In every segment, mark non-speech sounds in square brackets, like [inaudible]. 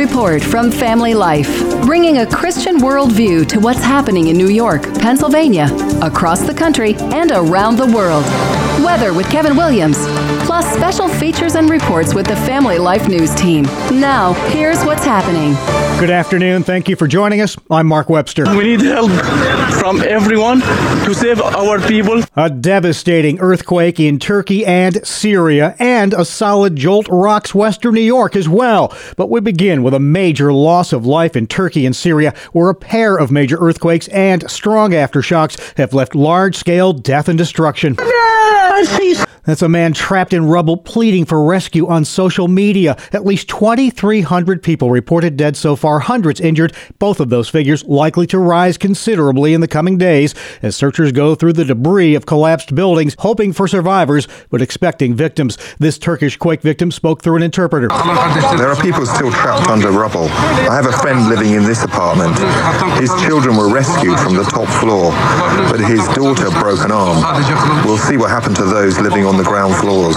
Report from Family Life, bringing a Christian worldview to what's happening in New York, Pennsylvania, across the country, and around the world. Weather with Kevin Williams, plus special features and reports with the Family Life News team. Now, here's what's happening. Good afternoon. Thank you for joining us. I'm Mark Webster. We need help from everyone to save our people. A devastating earthquake in Turkey and Syria, and a solid jolt rocks western New York as well. But we begin with a major loss of life in Turkey and Syria, where a pair of major earthquakes and strong aftershocks have left large scale death and destruction. That's a man trapped in rubble pleading for rescue on social media. At least 2,300 people reported dead so far, hundreds injured, both of those figures likely to rise considerably in the coming days as searchers go through the debris of collapsed buildings, hoping for survivors but expecting victims. This Turkish quake victim spoke through an interpreter. There are people still trapped under rubble. I have a friend living in this apartment. His children were rescued from the top floor, but his daughter broke an arm. We'll see what happened to those living on the ground floors.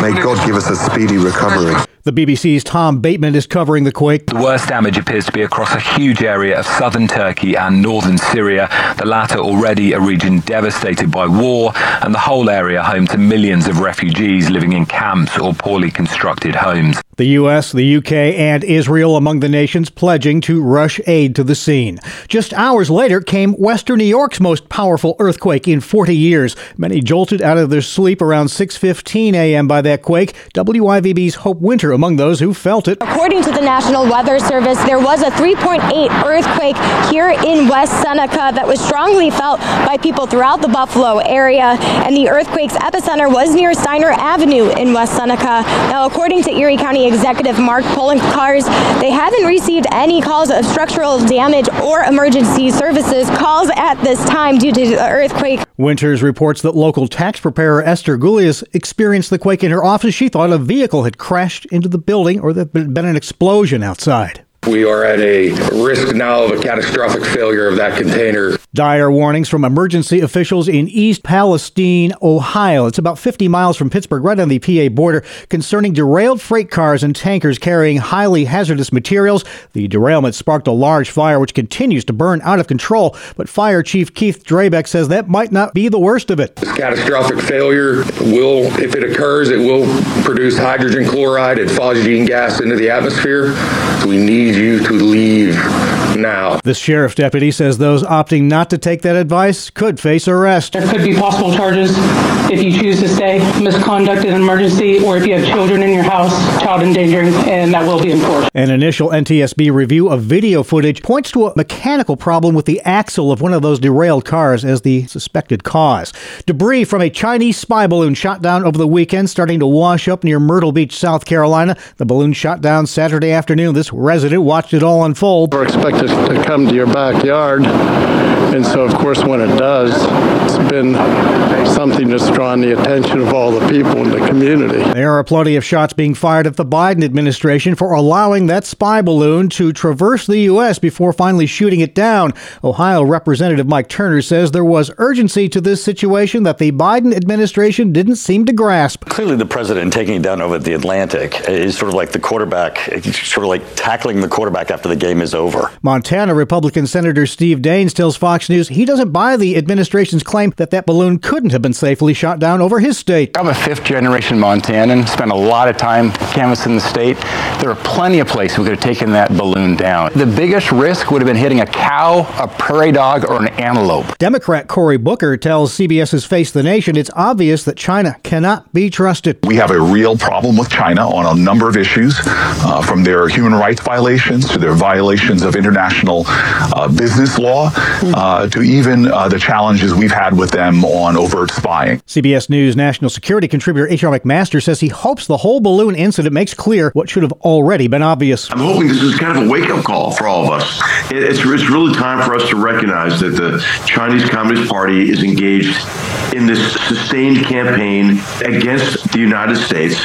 May God give us a speedy recovery. The BBC's Tom Bateman is covering the quake. The worst damage appears to be across a huge area of southern Turkey and northern Syria, the latter already a region devastated by war, and the whole area home to millions of refugees living in camps or poorly constructed homes. The U.S., the UK, and Israel among the nations pledging to rush aid to the scene. Just hours later came Western New York's most powerful earthquake in 40 years. Many jolted out of their sleep around 6:15 a.m. by that quake. WIVB's Hope Winter among those who felt it. According to the National Weather Service, there was a 3.8 earthquake here in West Seneca that was strongly felt by people throughout the Buffalo area, and the earthquake's epicenter was near Steiner Avenue in West Seneca. Now, according to Erie County Executive Mark Poloncarz, they haven't received any calls of structural damage or emergency services calls at this time due to the earthquake. Winters reports that local tax preparer Esther Gulias experienced the quake in her office. She thought a vehicle had crashed into the building or there had been an explosion outside. We are at a risk now of a catastrophic failure of that container. Dire warnings from emergency officials in East Palestine, Ohio. It's about 50 miles from Pittsburgh, right on the PA border, concerning derailed freight cars and tankers carrying highly hazardous materials. The derailment sparked a large fire which continues to burn out of control, but Fire Chief Keith Drabick says that might not be the worst of it. This catastrophic failure will, if it occurs, it will produce hydrogen chloride and phosgene gas into the atmosphere. So we need you to leave now. The sheriff deputy says those opting not to take that advice could face arrest. There could be possible charges if you choose to stay, misconduct in an emergency, or if you have children in your house, child endangering, and that will be enforced. An initial NTSB review of video footage points to a mechanical problem with the axle of one of those derailed cars as the suspected cause. Debris from a Chinese spy balloon shot down over the weekend, starting to wash up near Myrtle Beach, South Carolina. The balloon shot down Saturday afternoon. This resident watched it all unfold. We're expected to come to your backyard. And so, of course, when it does, it's been something that's drawn the attention of all the people in the community. There are plenty of shots being fired at the Biden administration for allowing that spy balloon to traverse the U.S. before finally shooting it down. Ohio Representative Mike Turner says there was urgency to this situation that the Biden administration didn't seem to grasp. Clearly, the president taking it down over the Atlantic is sort of like the quarterback, sort of like tackling the quarterback after the game is over. Montana Republican Senator Steve Daines tells Fox News he doesn't buy the administration's claim that that balloon couldn't have been safely shot down over his state. I'm a fifth generation Montanan, spent a lot of time canvassing the state. There are plenty of places we could have taken that balloon down. The biggest risk would have been hitting a cow, a prairie dog, or an antelope. Democrat Cory Booker tells CBS's Face the Nation it's obvious that China cannot be trusted. We have a real problem with China on a number of issues, uh, from their human rights violations to their violations of international uh, business law uh, to even uh, the challenges we've had with them on overt spying. CBS News national security contributor H.R. McMaster says he hopes the whole balloon incident makes clear what should have already been obvious. I'm hoping this is kind of a wake up call for all of us. It's, it's really time for us to recognize that the Chinese Communist Party is engaged in this sustained campaign against the United States,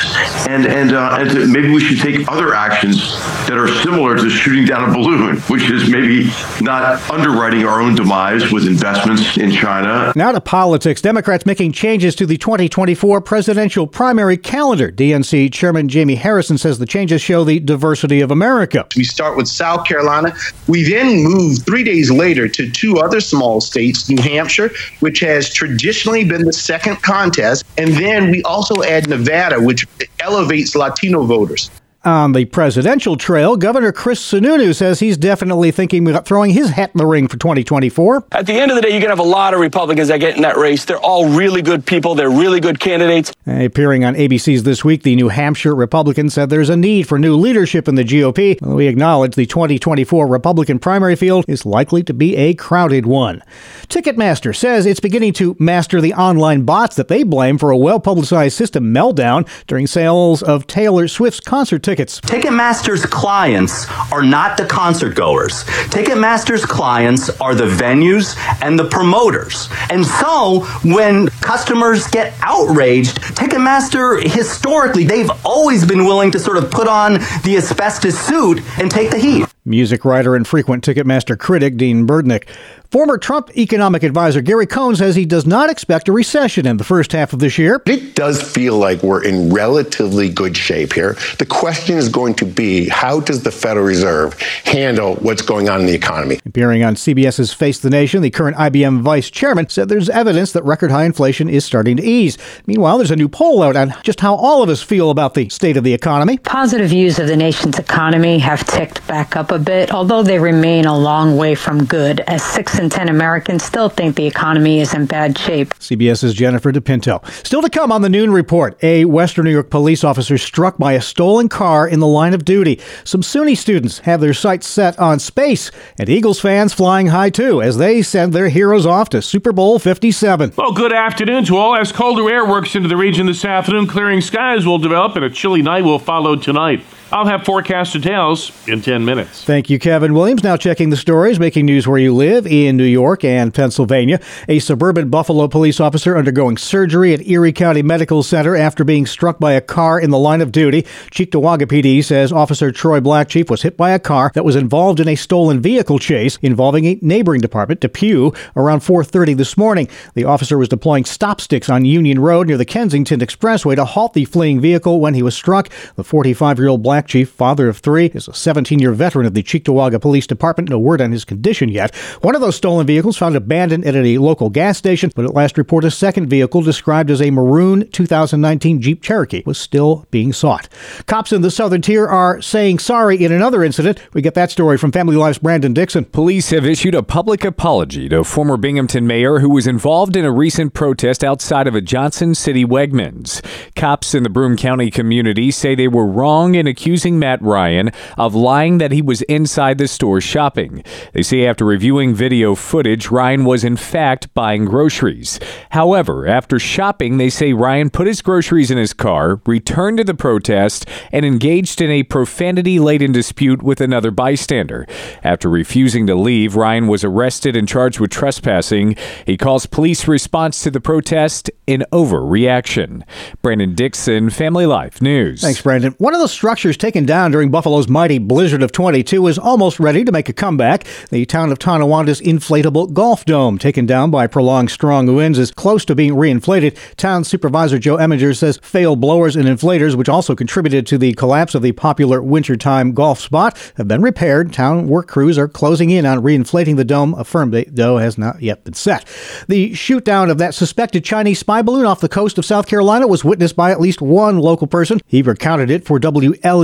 and and, uh, and maybe we should take other actions that are similar similar to shooting down a balloon, which is maybe not underwriting our own demise with investments in China. Now to politics. Democrats making changes to the 2024 presidential primary calendar. DNC Chairman Jamie Harrison says the changes show the diversity of America. We start with South Carolina. We then move three days later to two other small states, New Hampshire, which has traditionally been the second contest. And then we also add Nevada, which elevates Latino voters. On the presidential trail, Governor Chris Sununu says he's definitely thinking about throwing his hat in the ring for 2024. At the end of the day, you're going to have a lot of Republicans that get in that race. They're all really good people. They're really good candidates. Appearing on ABC's This Week, the New Hampshire Republican said there's a need for new leadership in the GOP. We acknowledge the 2024 Republican primary field is likely to be a crowded one. Ticketmaster says it's beginning to master the online bots that they blame for a well publicized system meltdown during sales of Taylor Swift's concert tickets tickets. Ticketmaster's clients are not the concert goers. Ticketmaster's clients are the venues and the promoters. And so when customers get outraged, Ticketmaster historically, they've always been willing to sort of put on the asbestos suit and take the heat. Music writer and frequent Ticketmaster critic Dean Budnick. Former Trump economic advisor Gary Cohn says he does not expect a recession in the first half of this year. It does feel like we're in relatively good shape here. The question is going to be how does the Federal Reserve handle what's going on in the economy? Appearing on CBS's Face the Nation, the current IBM vice chairman said there's evidence that record high inflation is starting to ease. Meanwhile, there's a new poll out on just how all of us feel about the state of the economy. Positive views of the nation's economy have ticked back up a bit, although they remain a long way from good, as six in 10 Americans still think the economy is in bad shape. CBS's Jennifer DePinto. Still to come on the noon report, a Western New York police officer struck by a stolen car in the line of duty. Some SUNY students have their sights set on space, and Eagles fans flying high too as they send their heroes off to Super Bowl 57. Well, good afternoon to all. As colder air works into the region this afternoon, clearing skies will develop and a chilly night will follow tonight. I'll have forecast details in 10 minutes. Thank you, Kevin Williams. Now checking the stories, making news where you live in New York and Pennsylvania. A suburban Buffalo police officer undergoing surgery at Erie County Medical Center after being struck by a car in the line of duty. Cheektowaga PD says Officer Troy Blackchief was hit by a car that was involved in a stolen vehicle chase involving a neighboring department, Depew, around 4:30 this morning. The officer was deploying stop sticks on Union Road near the Kensington Expressway to halt the fleeing vehicle when he was struck. The 45-year-old Black Chief, father of three, is a 17 year veteran of the Cheektowaga Police Department. No word on his condition yet. One of those stolen vehicles found abandoned at a local gas station, but at last report, a second vehicle described as a maroon 2019 Jeep Cherokee was still being sought. Cops in the southern tier are saying sorry in another incident. We get that story from Family Life's Brandon Dixon. Police have issued a public apology to former Binghamton mayor who was involved in a recent protest outside of a Johnson City Wegmans. Cops in the Broome County community say they were wrong in accusing Matt Ryan of lying that he was inside the store shopping. They say after reviewing video footage, Ryan was in fact buying groceries. However, after shopping, they say Ryan put his groceries in his car, returned to the protest, and engaged in a profanity laden dispute with another bystander. After refusing to leave, Ryan was arrested and charged with trespassing. He calls police response to the protest an overreaction. Brandon Dixon, Family Life News. Thanks, Brandon. One of the structures taken down during Buffalo's mighty blizzard of 22 is almost ready to make a comeback. The town of Tonawanda's inflatable golf dome, taken down by prolonged strong winds, is close to being reinflated. Town Supervisor Joe Emminger says failed blowers and inflators, which also contributed to the collapse of the popular wintertime golf spot, have been repaired. Town work crews are closing in on reinflating the dome. A firm date, though, has not yet been set. The shoot down of that suspected Chinese spy balloon off the coast of South Carolina was witnessed by at least one local person. He recounted it for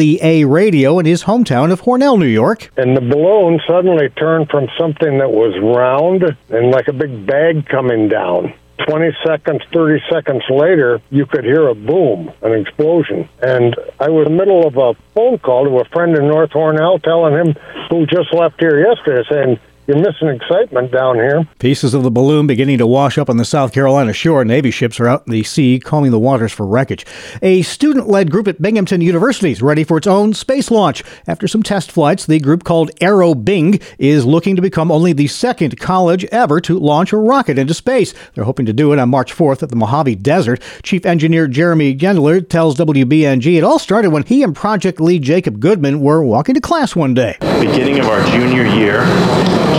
WLEA radio in his hometown of Hornell, New York. And the balloon suddenly turned from something that was round and like a big bag coming down. 20 seconds, 30 seconds later, you could hear a boom, an explosion. And I was in the middle of a phone call to a friend in North Hornell telling him who just left here yesterday saying, you're missing excitement down here. Pieces of the balloon beginning to wash up on the South Carolina shore. Navy ships are out in the sea combing the waters for wreckage. A student led group at Binghamton University is ready for its own space launch. After some test flights, the group called Aero Bing is looking to become only the second college ever to launch a rocket into space. They're hoping to do it on March 4th at the Mojave Desert. Chief Engineer Jeremy Gendler tells WBNG it all started when he and project lead Jacob Goodman were walking to class one day. Beginning of our junior year,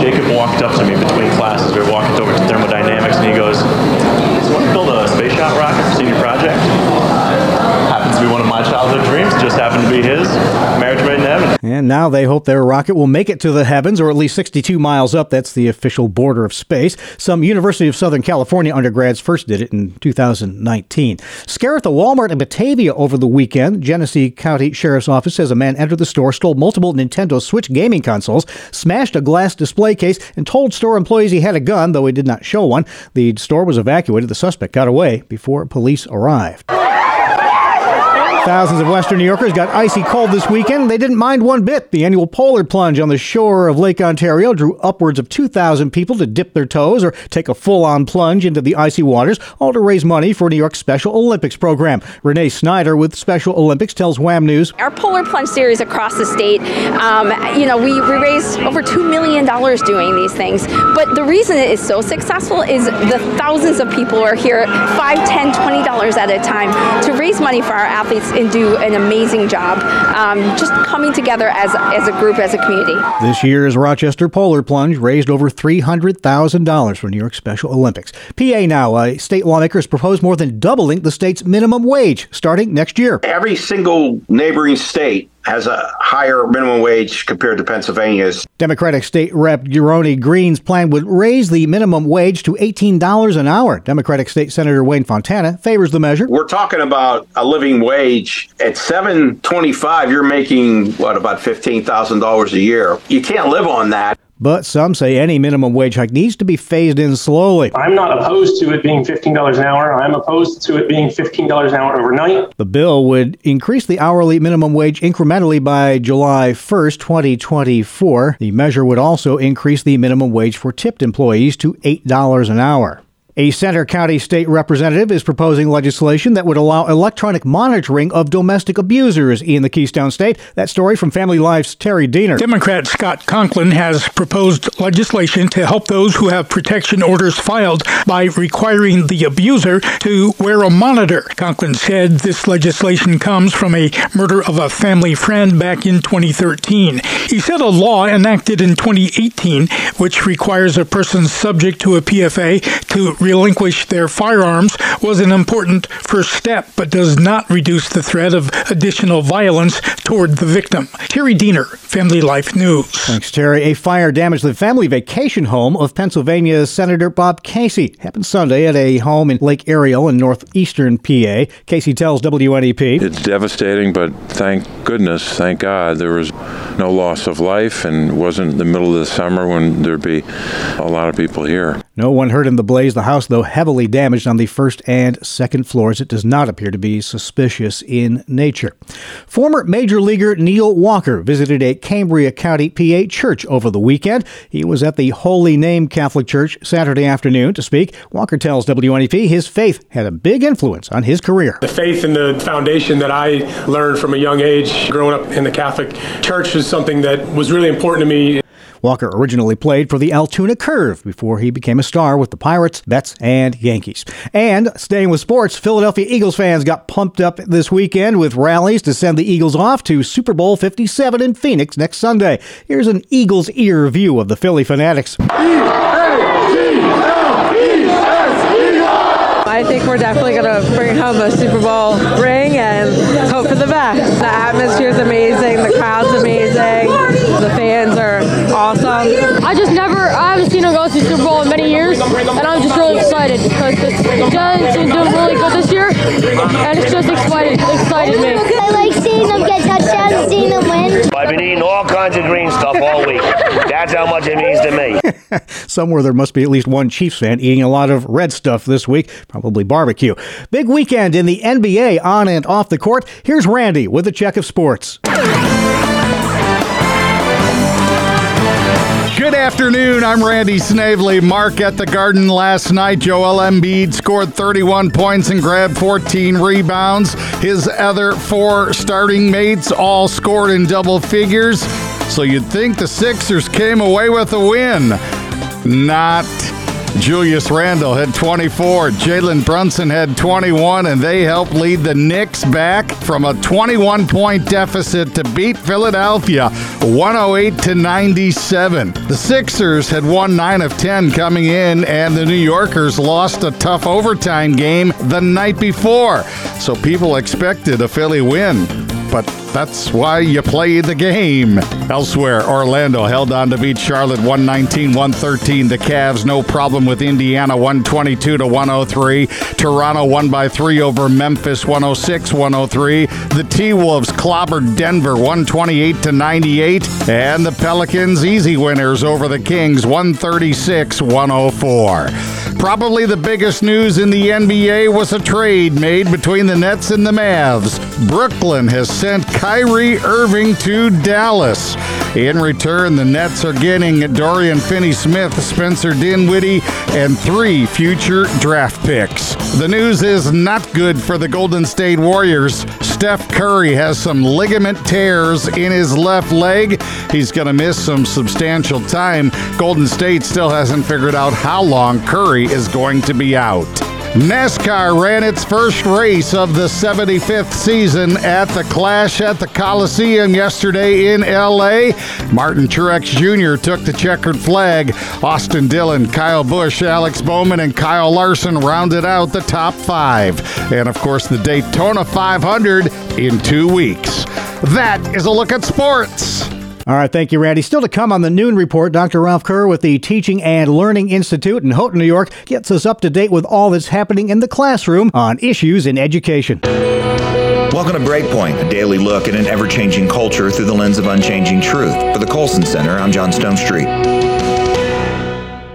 Jacob walked up to me between classes. We were walking over to thermodynamics, and he goes, "You want to build a space shot rocket for senior project?" Happens to be one of my childhood dreams. Just happened to be his. Marriage made. [laughs] And now they hope their rocket will make it to the heavens, or at least 62 miles up. That's the official border of space. Some University of Southern California undergrads first did it in 2019. Scare at the Walmart in Batavia over the weekend. Genesee County Sheriff's Office says a man entered the store, stole multiple Nintendo Switch gaming consoles, smashed a glass display case, and told store employees he had a gun, though he did not show one. The store was evacuated. The suspect got away before police arrived. Thousands of Western New Yorkers got icy cold this weekend. They didn't mind one bit. The annual Polar Plunge on the shore of Lake Ontario drew upwards of 2,000 people to dip their toes or take a full on plunge into the icy waters, all to raise money for New York's Special Olympics program. Renee Snyder with Special Olympics tells Wham News. Our Polar Plunge series across the state, um, you know, we, we raised over $2 million doing these things. But the reason it is so successful is the thousands of people are here, $5, $10, $20 at a time, to raise money for our athletes and do an amazing job um, just coming together as, as a group, as a community. This year's Rochester Polar Plunge raised over $300,000 for New York Special Olympics. PA now, uh, state lawmakers propose more than doubling the state's minimum wage starting next year. Every single neighboring state has a higher minimum wage compared to Pennsylvania's. Democratic State Rep Roni Green's plan would raise the minimum wage to $18 an hour. Democratic State Senator Wayne Fontana favors the measure. We're talking about a living wage at 725 you're making what about $15,000 a year. You can't live on that. But some say any minimum wage hike needs to be phased in slowly. I'm not opposed to it being $15 an hour. I'm opposed to it being $15 an hour overnight. The bill would increase the hourly minimum wage incrementally by July 1st, 2024. The measure would also increase the minimum wage for tipped employees to $8 an hour. A Centre County state representative is proposing legislation that would allow electronic monitoring of domestic abusers in the Keystone State. That story from Family Life's Terry Diener. Democrat Scott Conklin has proposed legislation to help those who have protection orders filed by requiring the abuser to wear a monitor. Conklin said this legislation comes from a murder of a family friend back in 2013. He said a law enacted in 2018, which requires a person subject to a PFA to relinquish their firearms was an important first step, but does not reduce the threat of additional violence toward the victim. Terry Diener, Family Life News. Thanks, Terry. A fire damaged the family vacation home of Pennsylvania Senator Bob Casey. Happened Sunday at a home in Lake Ariel in northeastern PA. Casey tells WNEP. It's devastating, but thank goodness, thank God, there was no loss of life and wasn't the middle of the summer when there'd be a lot of people here. No one hurt in the blaze. The house, though heavily damaged on the first and second floors, it does not appear to be suspicious in nature. Former Major Leaguer Neil Walker visited a Cambria County, PA church over the weekend. He was at the Holy Name Catholic Church Saturday afternoon to speak. Walker tells WNEP his faith had a big influence on his career. The faith and the foundation that I learned from a young age growing up in the Catholic Church was something that was really important to me. Walker originally played for the Altoona Curve before he became a star with the Pirates, Mets, and Yankees. And staying with sports, Philadelphia Eagles fans got pumped up this weekend with rallies to send the Eagles off to Super Bowl 57 in Phoenix next Sunday. Here's an Eagles ear view of the Philly Fanatics. I think we're definitely going to bring home a Super Bowl ring and hope for the best. The atmosphere is amazing. I just never, I haven't seen them go to Super Bowl in many years, and I'm just really excited because the Giants are doing really good this year, and it's just excited, excited me. I like seeing them get touchdowns, seeing them win. I've been eating all kinds of green stuff all week. That's how much it means to me. [laughs] Somewhere there must be at least one Chiefs fan eating a lot of red stuff this week, probably barbecue. Big weekend in the NBA on and off the court. Here's Randy with a check of sports. Good afternoon. I'm Randy Snavely. Mark at the Garden last night. Joel Embiid scored 31 points and grabbed 14 rebounds. His other four starting mates all scored in double figures. So you'd think the Sixers came away with a win. Not. Julius Randle had 24. Jalen Brunson had 21, and they helped lead the Knicks back from a 21 point deficit to beat Philadelphia 108 to 97. The Sixers had won 9 of 10 coming in, and the New Yorkers lost a tough overtime game the night before. So people expected a Philly win but that's why you play the game. Elsewhere, Orlando held on to beat Charlotte 119 113. The Cavs, no problem with Indiana 122 to 103. Toronto won by three over Memphis 106 103. The T Wolves clobbered Denver 128 to 98. And the Pelicans, easy winners over the Kings 136 104. Probably the biggest news in the NBA was a trade made between the Nets and the Mavs. Brooklyn has sent Kyrie Irving to Dallas. In return, the Nets are getting Dorian Finney Smith, Spencer Dinwiddie, and three future draft picks. The news is not good for the Golden State Warriors. Steph Curry has some ligament tears in his left leg. He's going to miss some substantial time. Golden State still hasn't figured out how long Curry is going to be out. NASCAR ran its first race of the 75th season at the Clash at the Coliseum yesterday in LA. Martin Truex Jr. took the checkered flag. Austin Dillon, Kyle Busch, Alex Bowman, and Kyle Larson rounded out the top five. And of course, the Daytona 500 in two weeks. That is a look at sports. All right, thank you, Randy. Still to come on the Noon Report, Dr. Ralph Kerr with the Teaching and Learning Institute in Houghton, New York, gets us up to date with all that's happening in the classroom on issues in education. Welcome to Breakpoint, a daily look at an ever changing culture through the lens of unchanging truth. For the Colson Center, I'm John Stonestreet.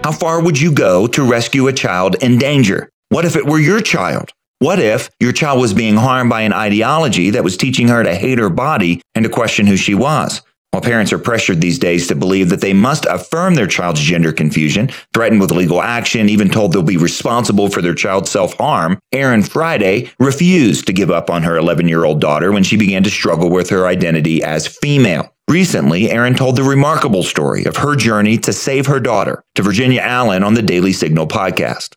How far would you go to rescue a child in danger? What if it were your child? What if your child was being harmed by an ideology that was teaching her to hate her body and to question who she was? While parents are pressured these days to believe that they must affirm their child's gender confusion, threatened with legal action, even told they'll be responsible for their child's self harm, Erin Friday refused to give up on her 11 year old daughter when she began to struggle with her identity as female. Recently, Erin told the remarkable story of her journey to save her daughter to Virginia Allen on the Daily Signal podcast.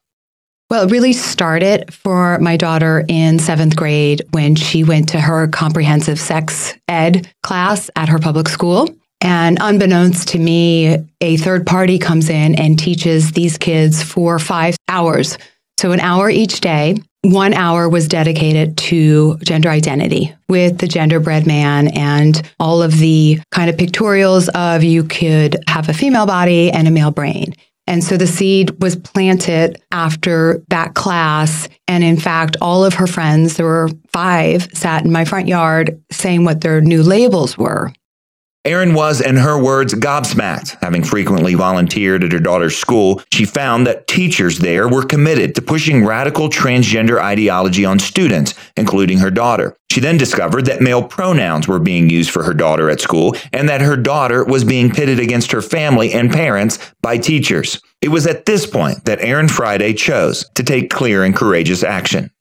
Well, it really started for my daughter in seventh grade when she went to her comprehensive sex ed class at her public school. And unbeknownst to me, a third party comes in and teaches these kids for five hours. So, an hour each day. One hour was dedicated to gender identity with the genderbread man and all of the kind of pictorials of you could have a female body and a male brain. And so the seed was planted after that class. And in fact, all of her friends, there were five, sat in my front yard saying what their new labels were. Erin was, in her words, gobsmacked. Having frequently volunteered at her daughter's school, she found that teachers there were committed to pushing radical transgender ideology on students, including her daughter. She then discovered that male pronouns were being used for her daughter at school and that her daughter was being pitted against her family and parents by teachers. It was at this point that Erin Friday chose to take clear and courageous action.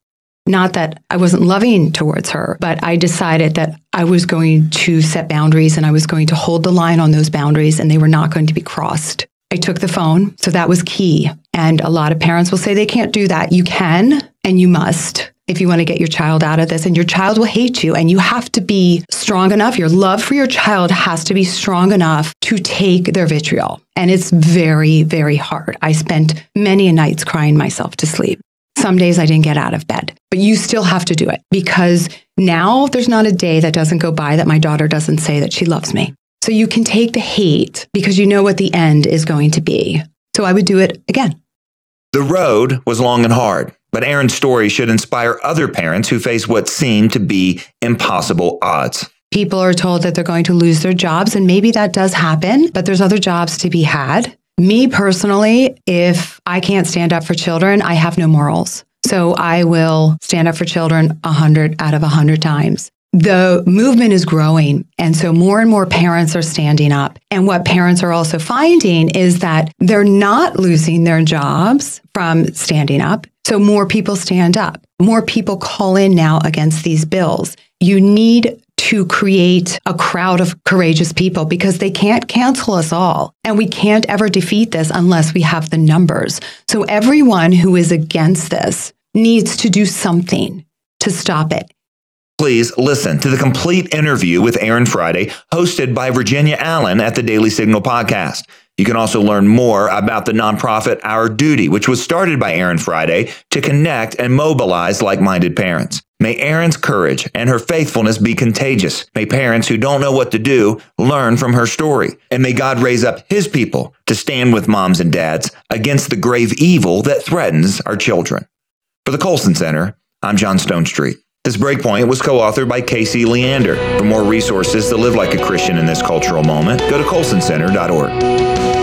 Not that I wasn't loving towards her, but I decided that I was going to set boundaries and I was going to hold the line on those boundaries and they were not going to be crossed. I took the phone, so that was key. And a lot of parents will say they can't do that. You can and you must if you want to get your child out of this, and your child will hate you. And you have to be strong enough. Your love for your child has to be strong enough to take their vitriol. And it's very, very hard. I spent many nights crying myself to sleep. Some days I didn't get out of bed, but you still have to do it because now there's not a day that doesn't go by that my daughter doesn't say that she loves me. So you can take the hate because you know what the end is going to be. So I would do it again. The road was long and hard, but Erin's story should inspire other parents who face what seem to be impossible odds. People are told that they're going to lose their jobs, and maybe that does happen, but there's other jobs to be had. Me personally, if I can't stand up for children, I have no morals. So I will stand up for children 100 out of 100 times. the movement is growing. And so more and more parents are standing up. And what parents are also finding is that they're not losing their jobs from standing up. So more people stand up. More people call in now against these bills. You need to create a crowd of courageous people because they can't cancel us all. And we can't ever defeat this unless we have the numbers. So everyone who is against this needs to do something to stop it. Please listen to the complete interview with Erin Friday, hosted by Virginia Allen at the Daily Signal podcast. You can also learn more about the nonprofit Our Duty, which was started by Erin Friday to connect and mobilize like minded parents. May Erin's courage and her faithfulness be contagious. May parents who don't know what to do learn from her story. And may God raise up his people to stand with moms and dads against the grave evil that threatens our children. For the Colson Center, I'm John Stonestreet. This breakpoint was co authored by Kasey Leander. For more resources to live like a Christian in this cultural moment, go to colsoncenter.org.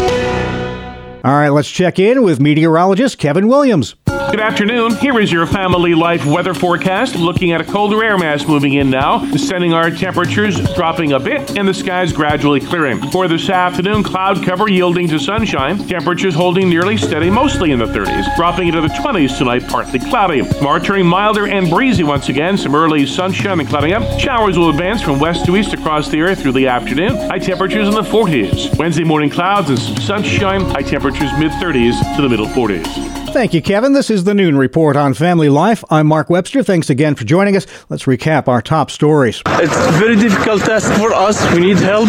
All right, let's check in with meteorologist Kevin Williams. Good afternoon. Here is your family life weather forecast. Looking at a colder air mass moving in now, sending our temperatures dropping a bit and the skies gradually clearing. For this afternoon, cloud cover yielding to sunshine. Temperatures holding nearly steady, mostly in the 30s, dropping into the 20s tonight, partly cloudy. Tomorrow turning milder and breezy once again. Some early sunshine and clouding up. Showers will advance from west to east across the area through the afternoon. High temperatures in the 40s. Wednesday morning clouds and some sunshine. High temperatures mid 30s to the middle 40s. Thank you, Kevin. This is the Noon Report on Family Life. I'm Mark Webster. Thanks again for joining us. Let's recap our top stories. It's a very difficult task for us. We need help.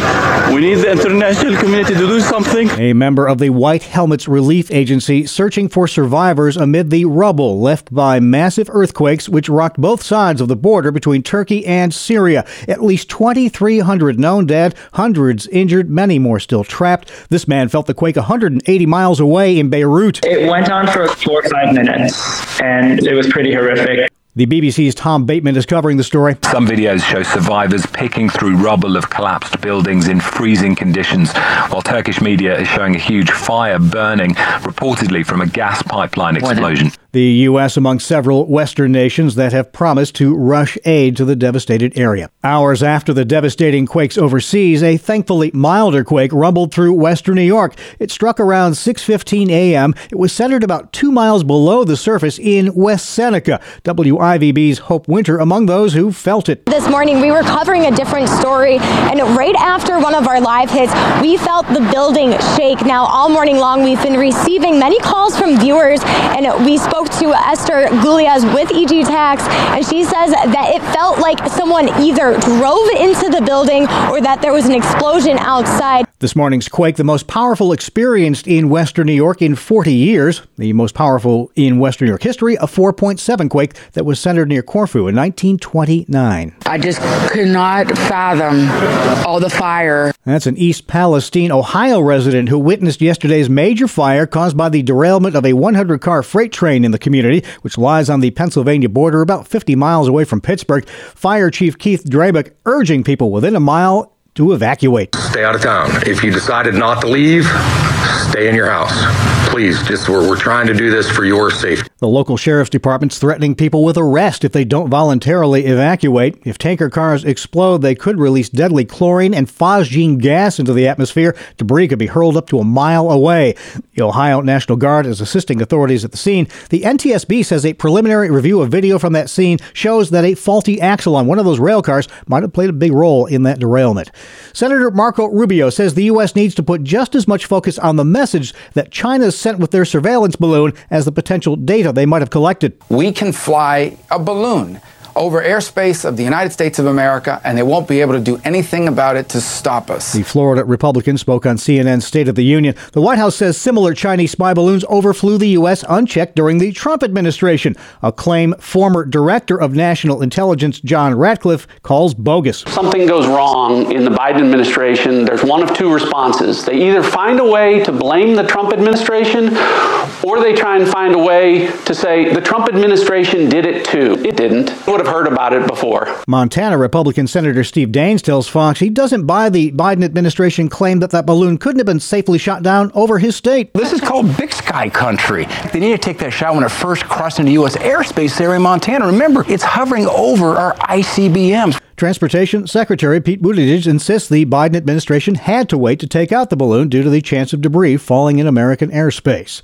We need the international community to do something. A member of the White Helmets Relief Agency searching for survivors amid the rubble left by massive earthquakes which rocked both sides of the border between Turkey and Syria. At least 2,300 known dead, hundreds injured, many more still trapped. This man felt the quake 180 miles away in Beirut. It went on for four or five minutes, and it was pretty horrific. The BBC's Tom Bateman is covering the story. Some videos show survivors picking through rubble of collapsed buildings in freezing conditions, while Turkish media is showing a huge fire burning, reportedly from a gas pipeline explosion. The U.S. among several Western nations that have promised to rush aid to the devastated area. Hours after the devastating quakes overseas, a thankfully milder quake rumbled through western New York. It struck around 6:15 a.m. It was centered about two miles below the surface in West Seneca. WIVB's Hope Winter among those who felt it. This morning we were covering a different story, and right after one of our live hits, we felt the building shake. Now all morning long, we've been receiving many calls from viewers, and we spoke spoke to Esther Gulias with EG Tax, and she says that it felt like someone either drove into the building or that there was an explosion outside. This morning's quake, the most powerful experienced in Western New York in 40 years, the most powerful in Western New York history, a 4.7 quake that was centered near Corfu in 1929. I just could not fathom all the fire. That's an East Palestine, Ohio resident who witnessed yesterday's major fire caused by the derailment of a 100 car freight train in the community, which lies on the Pennsylvania border about 50 miles away from Pittsburgh. Fire Chief Keith Drabick urging people within a mile to evacuate. Stay out of town. If you decided not to leave, stay in your house. Please, just we're, we're trying to do this for your safety. The local sheriff's department's threatening people with arrest if they don't voluntarily evacuate. If tanker cars explode, they could release deadly chlorine and phosgene gas into the atmosphere. Debris could be hurled up to a mile away. The Ohio National Guard is assisting authorities at the scene. The NTSB says a preliminary review of video from that scene shows that a faulty axle on one of those rail cars might have played a big role in that derailment. Senator Marco Rubio says the U.S. needs to put just as much focus on the message that China sent with their surveillance balloon as the potential data they might have collected. We can fly a balloon over airspace of the United States of America, and they won't be able to do anything about it to stop us. The Florida Republican spoke on CNN's State of the Union. The White House says similar Chinese spy balloons overflew the U.S. unchecked during the Trump administration, a claim former Director of National Intelligence John Ratcliffe calls bogus. Something goes wrong in the Biden administration. There's one of two responses. They either find a way to blame the Trump administration, or they try and find a way to say the Trump administration did it too. It didn't Would have heard about it before. Montana Republican Senator Steve Daines tells Fox he doesn't buy the Biden administration claim that that balloon couldn't have been safely shot down over his state. This is called big sky country. They need to take that shot when it first crossed into U.S. airspace there in Montana. Remember, it's hovering over our ICBMs. Transportation Secretary Pete Buttigieg insists the Biden administration had to wait to take out the balloon due to the chance of debris falling in American airspace.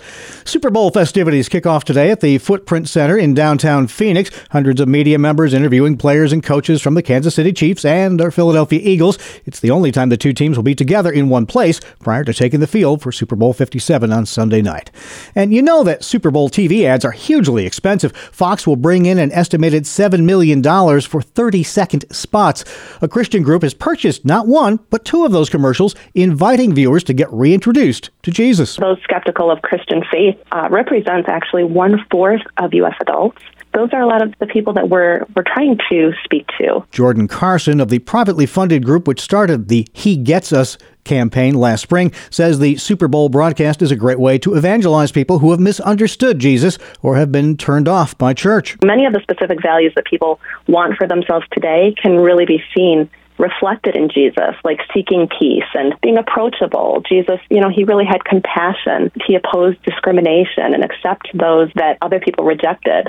Super Bowl festivities kick off today at the Footprint Center in downtown Phoenix. Hundreds of media members interviewing players and coaches from the Kansas City Chiefs and our Philadelphia Eagles. It's the only time the two teams will be together in one place prior to taking the field for Super Bowl 57 on Sunday night. And you know that Super Bowl TV ads are hugely expensive. Fox will bring in an estimated $7 million for 30 second spots. A Christian group has purchased not one, but two of those commercials, inviting viewers to get reintroduced to Jesus. Those skeptical of Christian faith uh, represents actually one fourth of U.S. adults those are a lot of the people that we're we're trying to speak to. Jordan Carson of the privately funded group which started the He Gets Us campaign last spring says the Super Bowl broadcast is a great way to evangelize people who have misunderstood Jesus or have been turned off by church. Many of the specific values that people want for themselves today can really be seen reflected in Jesus, like seeking peace and being approachable. Jesus, you know, he really had compassion. He opposed discrimination and accepted those that other people rejected.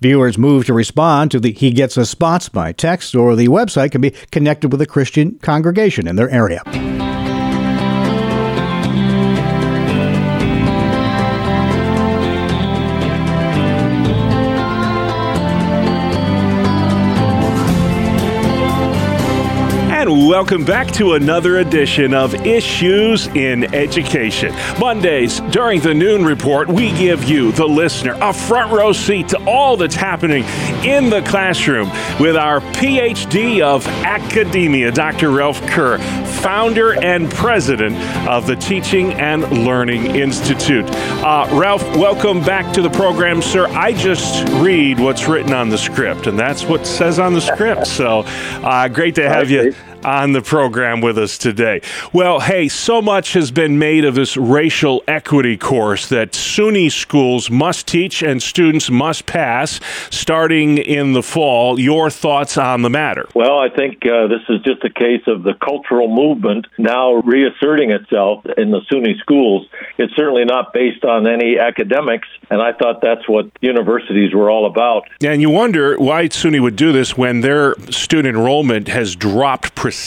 Viewers move to respond to the He Gets Us spots by text, or the website can be connected with a Christian congregation in their area. Welcome back to another edition of Issues in Education. Mondays, during the noon report, we give you, the listener, a front row seat to all that's happening in the classroom with our PhD of Academia, Dr. Ralph Kerr, founder and president of the Teaching and Learning Institute. Uh, Ralph, welcome back to the program, sir. I just read what's written on the script, and that's what says on the script. So uh, great to have you on the program with us today. Well, hey, so much has been made of this racial equity course that SUNY schools must teach and students must pass starting in the fall. Your thoughts on the matter? Well, I think uh, this is just a case of the cultural movement now reasserting itself in the SUNY schools. It's certainly not based on any academics, and I thought that's what universities were all about. And you wonder why SUNY would do this when their student enrollment has dropped precipitously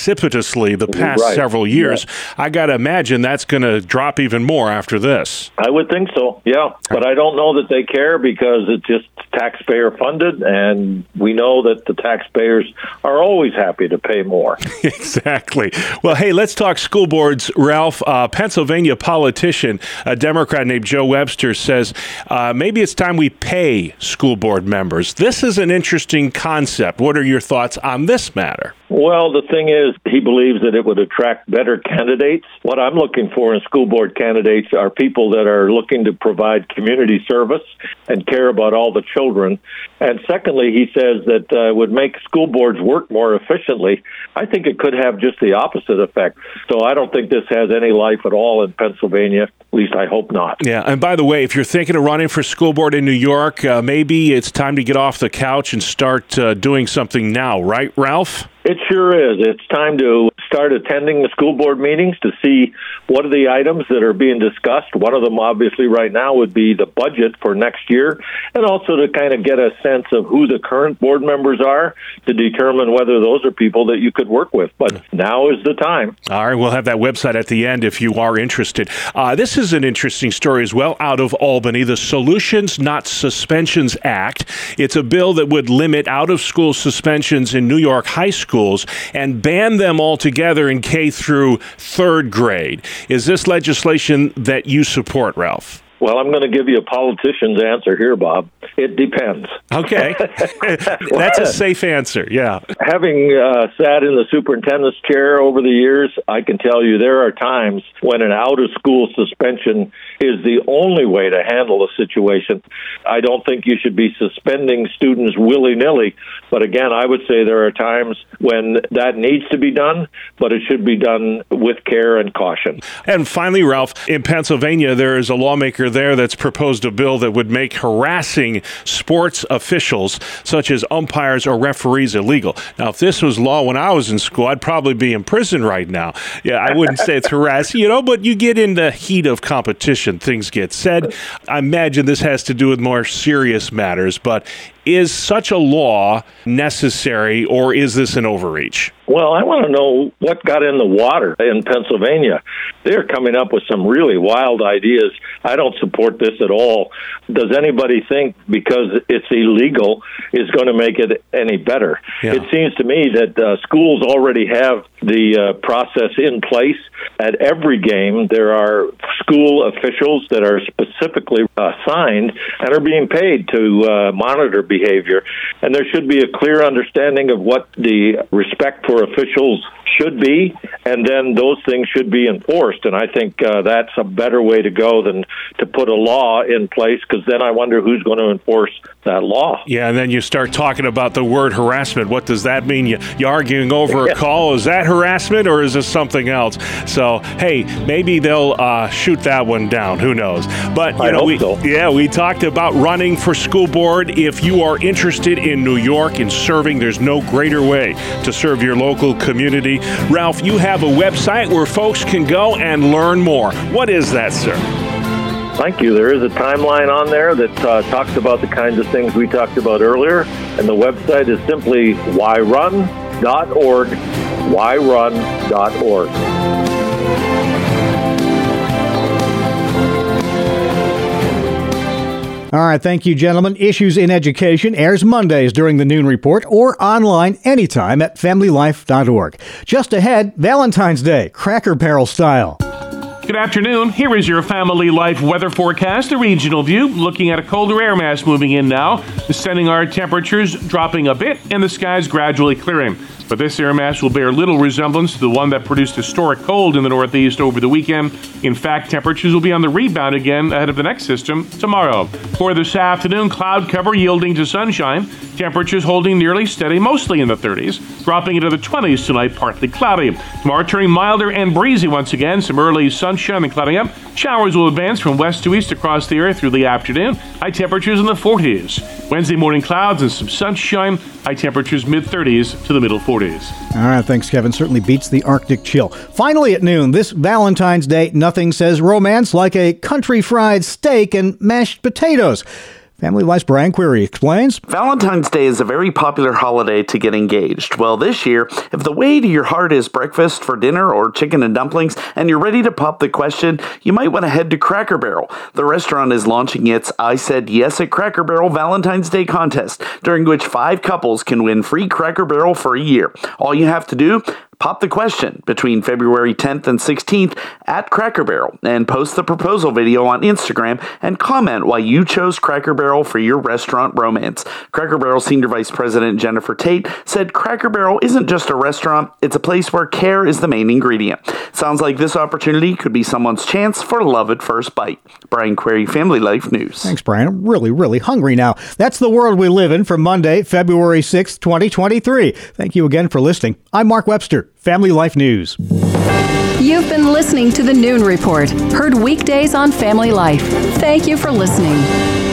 the past right. several years. Yeah. I got to imagine that's going to drop even more after this. I would think so, yeah. But I don't know that they care because it's just taxpayer funded, and we know that the taxpayers are always happy to pay more. [laughs] exactly. Well, hey, let's talk school boards. Ralph, uh, Pennsylvania politician, a Democrat named Joe Webster, says uh, maybe it's time we pay school board members. This is an interesting concept. What are your thoughts on this matter? Well, the thing is, he believes that it would attract better candidates. What I'm looking for in school board candidates are people that are looking to provide community service and care about all the children. And secondly, he says that uh, would make school boards work more efficiently. I think it could have just the opposite effect. So I don't think this has any life at all in Pennsylvania. At least I hope not. Yeah. And by the way, if you're thinking of running for school board in New York, uh, maybe it's time to get off the couch and start uh, doing something now, right, Ralph? It sure is. It's time to start attending the school board meetings to see what are the items that are being discussed. One of them, obviously, right now would be the budget for next year, and also to kind of get a sense of who the current board members are to determine whether those are people that you could work with. But now is the time. All right, we'll have that website at the end if you are interested. Uh, this is an interesting story as well out of Albany the Solutions Not Suspensions Act. It's a bill that would limit out of school suspensions in New York high schools and ban them altogether in K through third grade. Is this legislation that you support, Ralph? Well, I'm going to give you a politician's answer here, Bob. It depends. Okay. [laughs] [laughs] That's a safe answer, yeah. Having uh, sat in the superintendent's chair over the years, I can tell you there are times when an out of school suspension is the only way to handle a situation. I don't think you should be suspending students willy nilly, but again, I would say there are times when that needs to be done, but it should be done with care and caution. And finally, Ralph, in Pennsylvania, there is a lawmaker there that's proposed a bill that would make harassing sports officials, such as umpires or referees, illegal. Now, if this was law when I was in school, I'd probably be in prison right now. Yeah, I wouldn't say it's harassing, you know, but you get in the heat of competition, things get said. I imagine this has to do with more serious matters, but Is such a law necessary, or is this an overreach? Well, I want to know what got in the water in Pennsylvania. They're coming up with some really wild ideas. I don't support this at all. Does anybody think because it's illegal is going to make it any better? Yeah. It seems to me that uh, schools already have the uh, process in place. At every game, there are school officials that are specifically assigned and are being paid to uh, monitor behavior. And there should be a clear understanding of what the respect for officials should be, and then those things should be enforced. And I think uh, that's a better way to go than to put a law in place, because then I wonder who's going to enforce that law. Yeah, and then you start talking about the word harassment. What does that mean? You, you arguing over a call? Is that harassment or is this something else? So, hey, maybe they'll uh, shoot that one down. Who knows? But you I know, we so. yeah, we talked about running for school board. If you are interested in New York and serving, there's no greater way to serve your local community. Ralph, you have a website where folks can go and learn more. What is that, sir? Thank you. There is a timeline on there that uh, talks about the kinds of things we talked about earlier, and the website is simply whyrun.org, whyrun.org. All right, thank you, gentlemen. Issues in Education airs Mondays during the noon report or online anytime at familylife.org. Just ahead, Valentine's Day, Cracker Barrel style. Good afternoon. Here is your family life weather forecast, a regional view, looking at a colder air mass moving in now, sending our temperatures dropping a bit and the skies gradually clearing. But this air mass will bear little resemblance to the one that produced historic cold in the Northeast over the weekend. In fact, temperatures will be on the rebound again ahead of the next system tomorrow. For this afternoon, cloud cover yielding to sunshine. Temperatures holding nearly steady, mostly in the 30s, dropping into the 20s tonight, partly cloudy. Tomorrow turning milder and breezy once again. Some early sunshine and clouding up. Showers will advance from west to east across the area through the afternoon. High temperatures in the 40s. Wednesday morning clouds and some sunshine. High temperatures mid 30s to the middle 40s. All right, thanks, Kevin. Certainly beats the Arctic chill. Finally, at noon, this Valentine's Day, nothing says romance like a country fried steak and mashed potatoes. Family Life's Brian Query explains. Valentine's Day is a very popular holiday to get engaged. Well, this year, if the way to your heart is breakfast for dinner or chicken and dumplings, and you're ready to pop the question, you might want to head to Cracker Barrel. The restaurant is launching its I Said Yes at Cracker Barrel Valentine's Day contest, during which five couples can win free Cracker Barrel for a year. All you have to do, Pop the question between February 10th and 16th at Cracker Barrel and post the proposal video on Instagram and comment why you chose Cracker Barrel for your restaurant romance. Cracker Barrel Senior Vice President Jennifer Tate said Cracker Barrel isn't just a restaurant, it's a place where care is the main ingredient. Sounds like this opportunity could be someone's chance for love at first bite. Brian Query, Family Life News. Thanks, Brian. I'm really, really hungry now. That's the world we live in for Monday, February 6th, 2023. Thank you again for listening. I'm Mark Webster, Family Life News. You've been listening to the Noon Report, heard weekdays on Family Life. Thank you for listening.